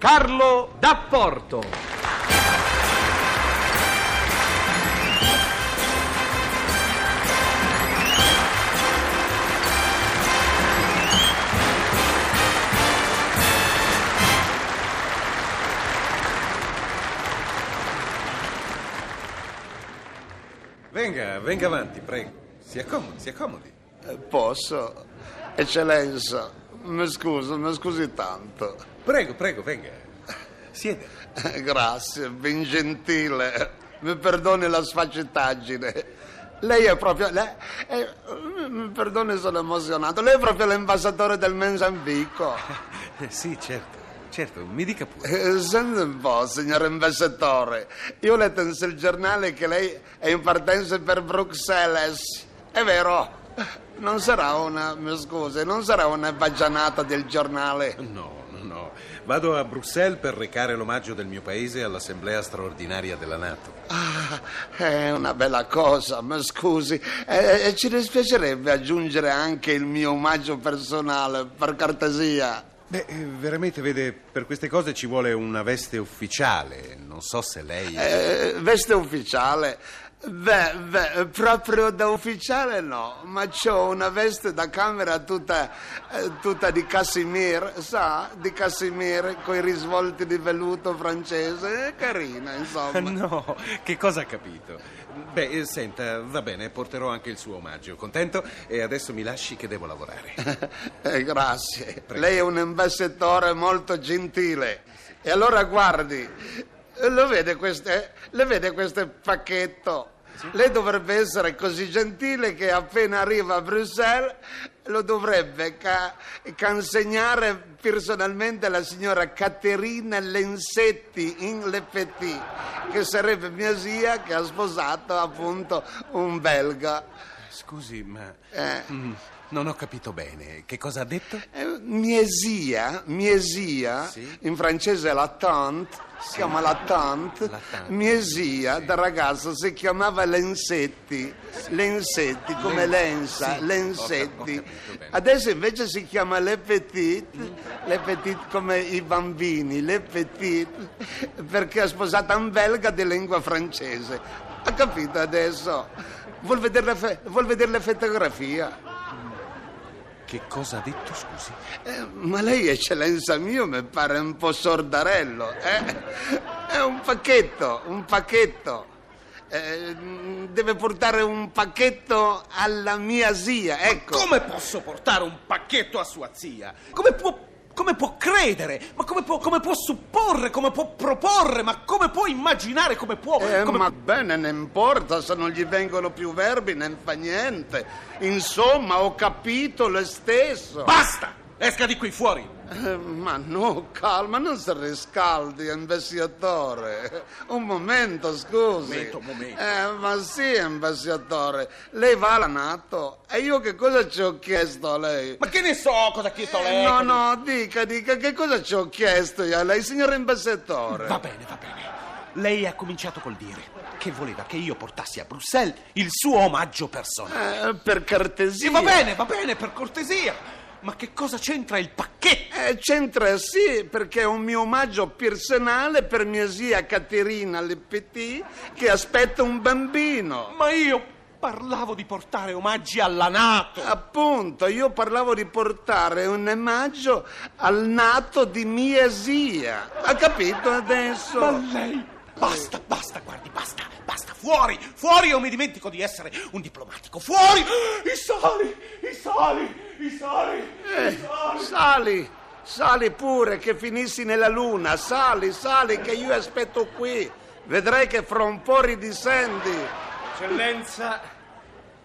Carlo D'Apporto. Venga, venga avanti, prego. Si accomodi, si accomodi. Eh, Posso? Eccellenza, mi scusi, mi scusi tanto. Prego, prego, venga. Siede. Grazie, ben gentile. Mi perdoni la sfaccettaggine. Lei è proprio... Lei, eh, mi perdoni, sono emozionato. Lei è proprio l'ambasciatore del Mozambico. Eh, Sì, certo, certo, mi dica pure. Eh, Senta un po', signor ambasciatore. Io ho letto sul giornale che lei è in partenza per Bruxelles. È vero? Non sarà una... mi scusi, non sarà una baggianata del giornale. No, no, no. Vado a Bruxelles per recare l'omaggio del mio paese all'Assemblea straordinaria della Nato. Ah, è una bella cosa, ma scusi, eh, eh, ci dispiacerebbe aggiungere anche il mio omaggio personale, per cortesia. Beh, eh, veramente, vede, per queste cose ci vuole una veste ufficiale. Non so se lei... Eh, veste ufficiale? Beh, beh, proprio da ufficiale no, ma ho una veste da camera tutta, eh, tutta di cassimir, sa, di cassimir, con i risvolti di velluto francese, è carina, insomma. No, che cosa ha capito? Beh, eh, senta, va bene, porterò anche il suo omaggio. Contento? E adesso mi lasci che devo lavorare. Eh, grazie. Lei è un ambasciatore molto gentile. E allora guardi, lo vede queste, le vede questo pacchetto? Lei dovrebbe essere così gentile che appena arriva a Bruxelles lo dovrebbe ca- consegnare personalmente alla signora Caterina Lensetti in Le Petit, che sarebbe mia zia che ha sposato appunto un belga. Scusi, ma... Eh. Mm, non ho capito bene. Che cosa ha detto? Eh, Mia zia, mia zia, Sì. in francese la tante, si chiama la tante, La tante, mia zia da ragazza si chiamava Lensetti, Lensetti come Len- Lensa, sì, Lensetti. ho ho. Adesso invece si chiama Le Petit, Le Petit come i bambini, Le Petit, perché è sposata un belga di lingua francese. Ha capito adesso? Vuol vedere vuol vedere la fotografia? Che cosa ha detto, scusi? Eh, ma lei, eccellenza mio, mi pare un po' sordarello. Eh? È un pacchetto, un pacchetto. Eh, deve portare un pacchetto alla mia zia, ecco. Come posso portare un pacchetto a sua zia? Come può, come può credere? Ma come può, come può supporre? Come può proporre? Ma come può immaginare? Come può... Eh, come- ma bene, ne importa se non gli vengono più verbi, ne fa niente. Insomma, ho capito lo stesso. Basta! Esca di qui fuori! Eh, ma no, calma, non si riscaldi, ambasciatore. Un momento, scusi. Momento, un momento. Eh, ma sì, ambasciatore. Lei va alla Nato e io che cosa ci ho chiesto a lei? Ma che ne so cosa ha chiesto lei? Eh, no, no, dica, dica, che cosa ci ho chiesto io a lei, signor ambasciatore? Va bene, va bene. Lei ha cominciato col dire che voleva che io portassi a Bruxelles il suo omaggio personale. Eh, per cortesia. Sì, va bene, va bene, per cortesia. Ma che cosa c'entra il pacchetto? Eh, c'entra sì, perché è un mio omaggio personale per mia zia Caterina Le Petit che aspetta un bambino. Ma io parlavo di portare omaggi alla Nato. Appunto, io parlavo di portare un omaggio al nato di mia zia. Ha capito adesso? Ma lei... Basta, basta, guardi, basta, basta, fuori, fuori o mi dimentico di essere un diplomatico, fuori! I sali, i sali, i sali, Eh, i sali. sali, sali pure che finissi nella luna. Sali, sali che io aspetto qui. Vedrai che fra un po' ridiscendi. Eccellenza,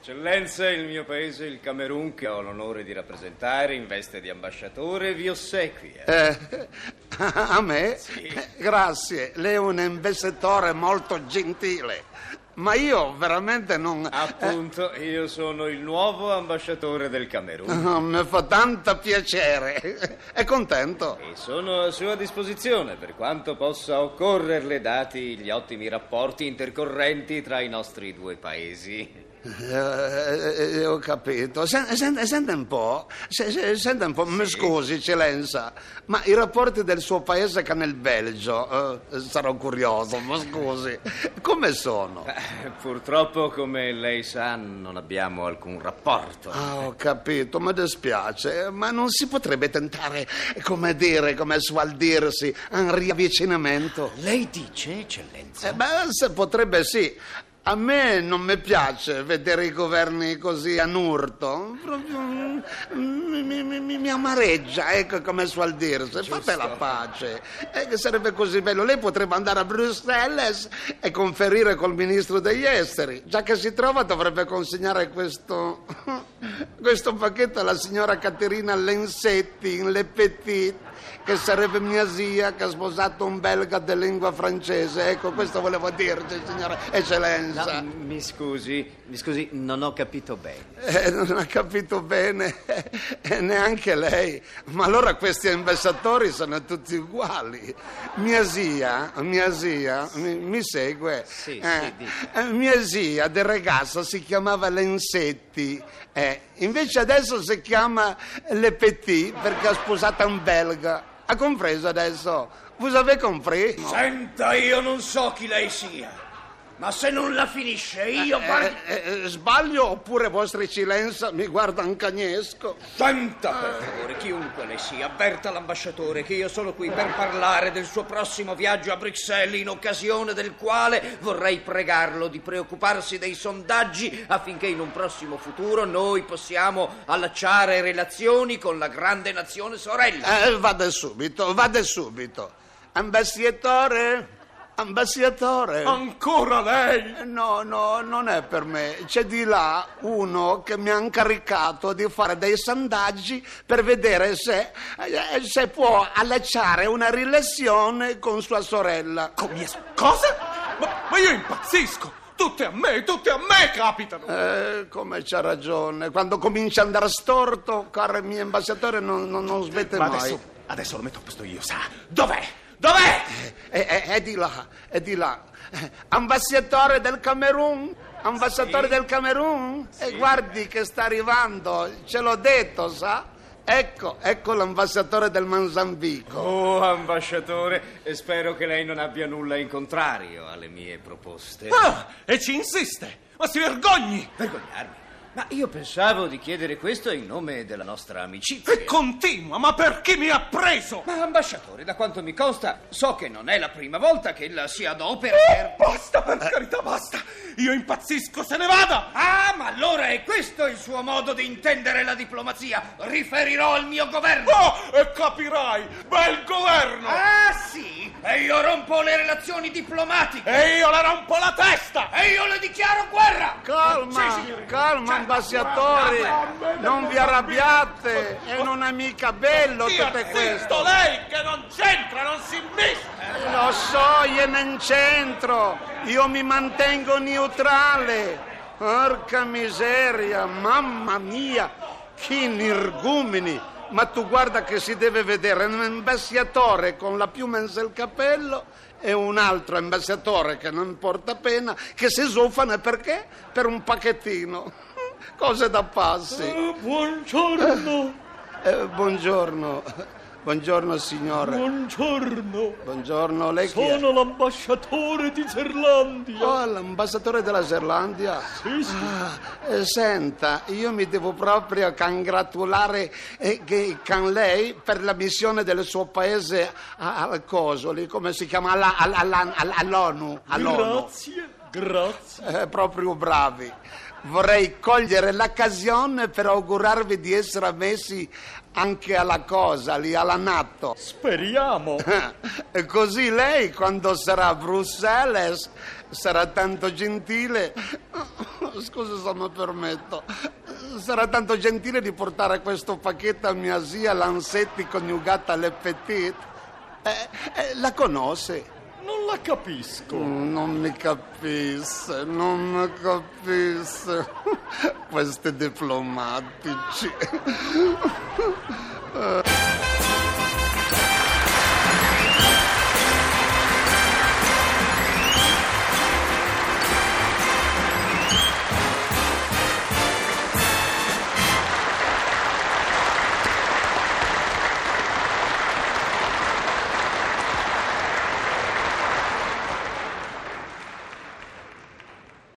eccellenza, il mio paese, il Camerun, che ho l'onore di rappresentare in veste di ambasciatore, vi ossequia. Eh, a me? Sì. Eh, Grazie, lei è un investitore molto gentile. Ma io veramente non... Appunto, io sono il nuovo ambasciatore del Camerun eh, mi fa tanto piacere. È contento? e sono a sua disposizione per quanto possa occorrerle, dati gli ottimi rapporti intercorrenti tra i nostri due paesi. Eh, eh, ho capito. Sen- sen- senta un po', se- se- senta un po', mi scusi, eccellenza, ma i rapporti del suo paese con il Belgio, eh, sarò curioso, ma scusi, come sono? Eh, Purtroppo, come lei sa, non abbiamo alcun rapporto. Ah, ho capito, mi dispiace, ma non si potrebbe tentare, come dire, come suol dirsi, un riavvicinamento? Lei dice, eccellenza? Eh, beh, se potrebbe sì. A me non mi piace vedere i governi così a urto. Proprio, mm, mi, mi- mi- mi amareggia, ecco come suol dirsi. Fate la pace. Eh, che sarebbe così bello. Lei potrebbe andare a Bruxelles e conferire col ministro degli esteri. Già che si trova dovrebbe consegnare questo, questo pacchetto alla signora Caterina Lensetti in Le Petit che sarebbe mia zia che ha sposato un belga di lingua francese. Ecco, questo volevo dirti, signora eccellenza. No, mi scusi, mi scusi, non ho capito bene. Eh, non ha capito bene e neanche lei. Ma allora questi ambasciatori sono tutti uguali. Mia zia, mia zia, mi, mi segue? Sì, Eh, sì, dica. eh, mia zia del ragazzo si chiamava Lensetti, eh, invece adesso si chiama Le Petit perché ha sposato un belga. Ha compreso adesso? Vous avez compris? Senta, io non so chi lei sia, ma se non la finisce io guardo... Eh, eh, sbaglio oppure vostra eccellenza mi guarda un cagnesco? Senta, per favore, chiunque lei sia, avverta l'ambasciatore che io sono qui per parlare del suo prossimo viaggio a Bruxelles, in occasione del quale vorrei pregarlo di preoccuparsi dei sondaggi affinché in un prossimo futuro noi possiamo allacciare relazioni con la grande nazione sorella. Eh, vada subito, vada subito. Ambasciatore? Ambasciatore? Ancora lei? No, no, non è per me. C'è di là uno che mi ha incaricato di fare dei sondaggi per vedere se, eh, se può allacciare una relazione con sua sorella. S- Cosa? Ma, ma io impazzisco! Tutte a me, tutte a me capitano! Eh, come c'ha ragione. Quando comincia ad andare storto, caro mio ambasciatore, non, non, non smette Ma mai. adesso, adesso lo metto a posto io, sa? Dov'è? È, di là, è di là. Ambasciatore del Camerun? Ambasciatore del Camerun? E guardi che sta arrivando, ce l'ho detto, sa? Ecco, ecco l'ambasciatore del Mozambico. Oh, ambasciatore, e spero che lei non abbia nulla in contrario alle mie proposte. Ah, e ci insiste! Ma si vergogni! Vergognarmi. Ma io pensavo di chiedere questo in nome della nostra amicizia. E continua, ma perché mi ha preso? Ma ambasciatore, da quanto mi consta, so che non è la prima volta che ella si adopera Oh, per... basta, per carità, basta! Io impazzisco, se ne vada! Ah, ma allora è questo il suo modo di intendere la diplomazia. Riferirò al mio governo. Oh, e capirai! Bel governo! Ah, sì? E io rompo le relazioni diplomatiche. E io le rompo la testa! E io le dichiaro guerra. Calma, calma, ambasciatori, non vi arrabbiate, è non è mica bello Stia tutte zitto queste. lei che non c'entra, non si mischia! Lo so, io non c'entro, io mi mantengo neutrale. Porca miseria, mamma mia, che nirgumini. Ma tu guarda che si deve vedere un ambasciatore con la piuma nel capello e un altro ambasciatore che non porta pena, che si zufano perché? Per un pacchettino. Cose da passi. buongiorno, Eh, buongiorno, buongiorno signore. buongiorno. Buongiorno, lei chi è? l'ambasciatore di Zerlandia. Oh, l'ambasciatore della Gerlandia? Sì, sì. Ah, eh, senta, io mi devo proprio congratulare eh, che- con lei per la missione del suo paese a- al coso, lì, come si chiama? Alla- alla- alla- alla- all'ONU. all'ONU. Grazie, grazie. Eh, proprio bravi. Vorrei cogliere l'occasione per augurarvi di essere ammessi anche alla cosa, lì alla NATO. Speriamo. E così lei, quando sarà a Bruxelles, sarà tanto gentile. Scusa se mi permetto. Sarà tanto gentile di portare questo pacchetto a mia zia Lanzetti coniugata alle Petit. Eh, eh, la conosce? Non la capisco. Non mi capisce, non mi capisce. Questi diplomatici.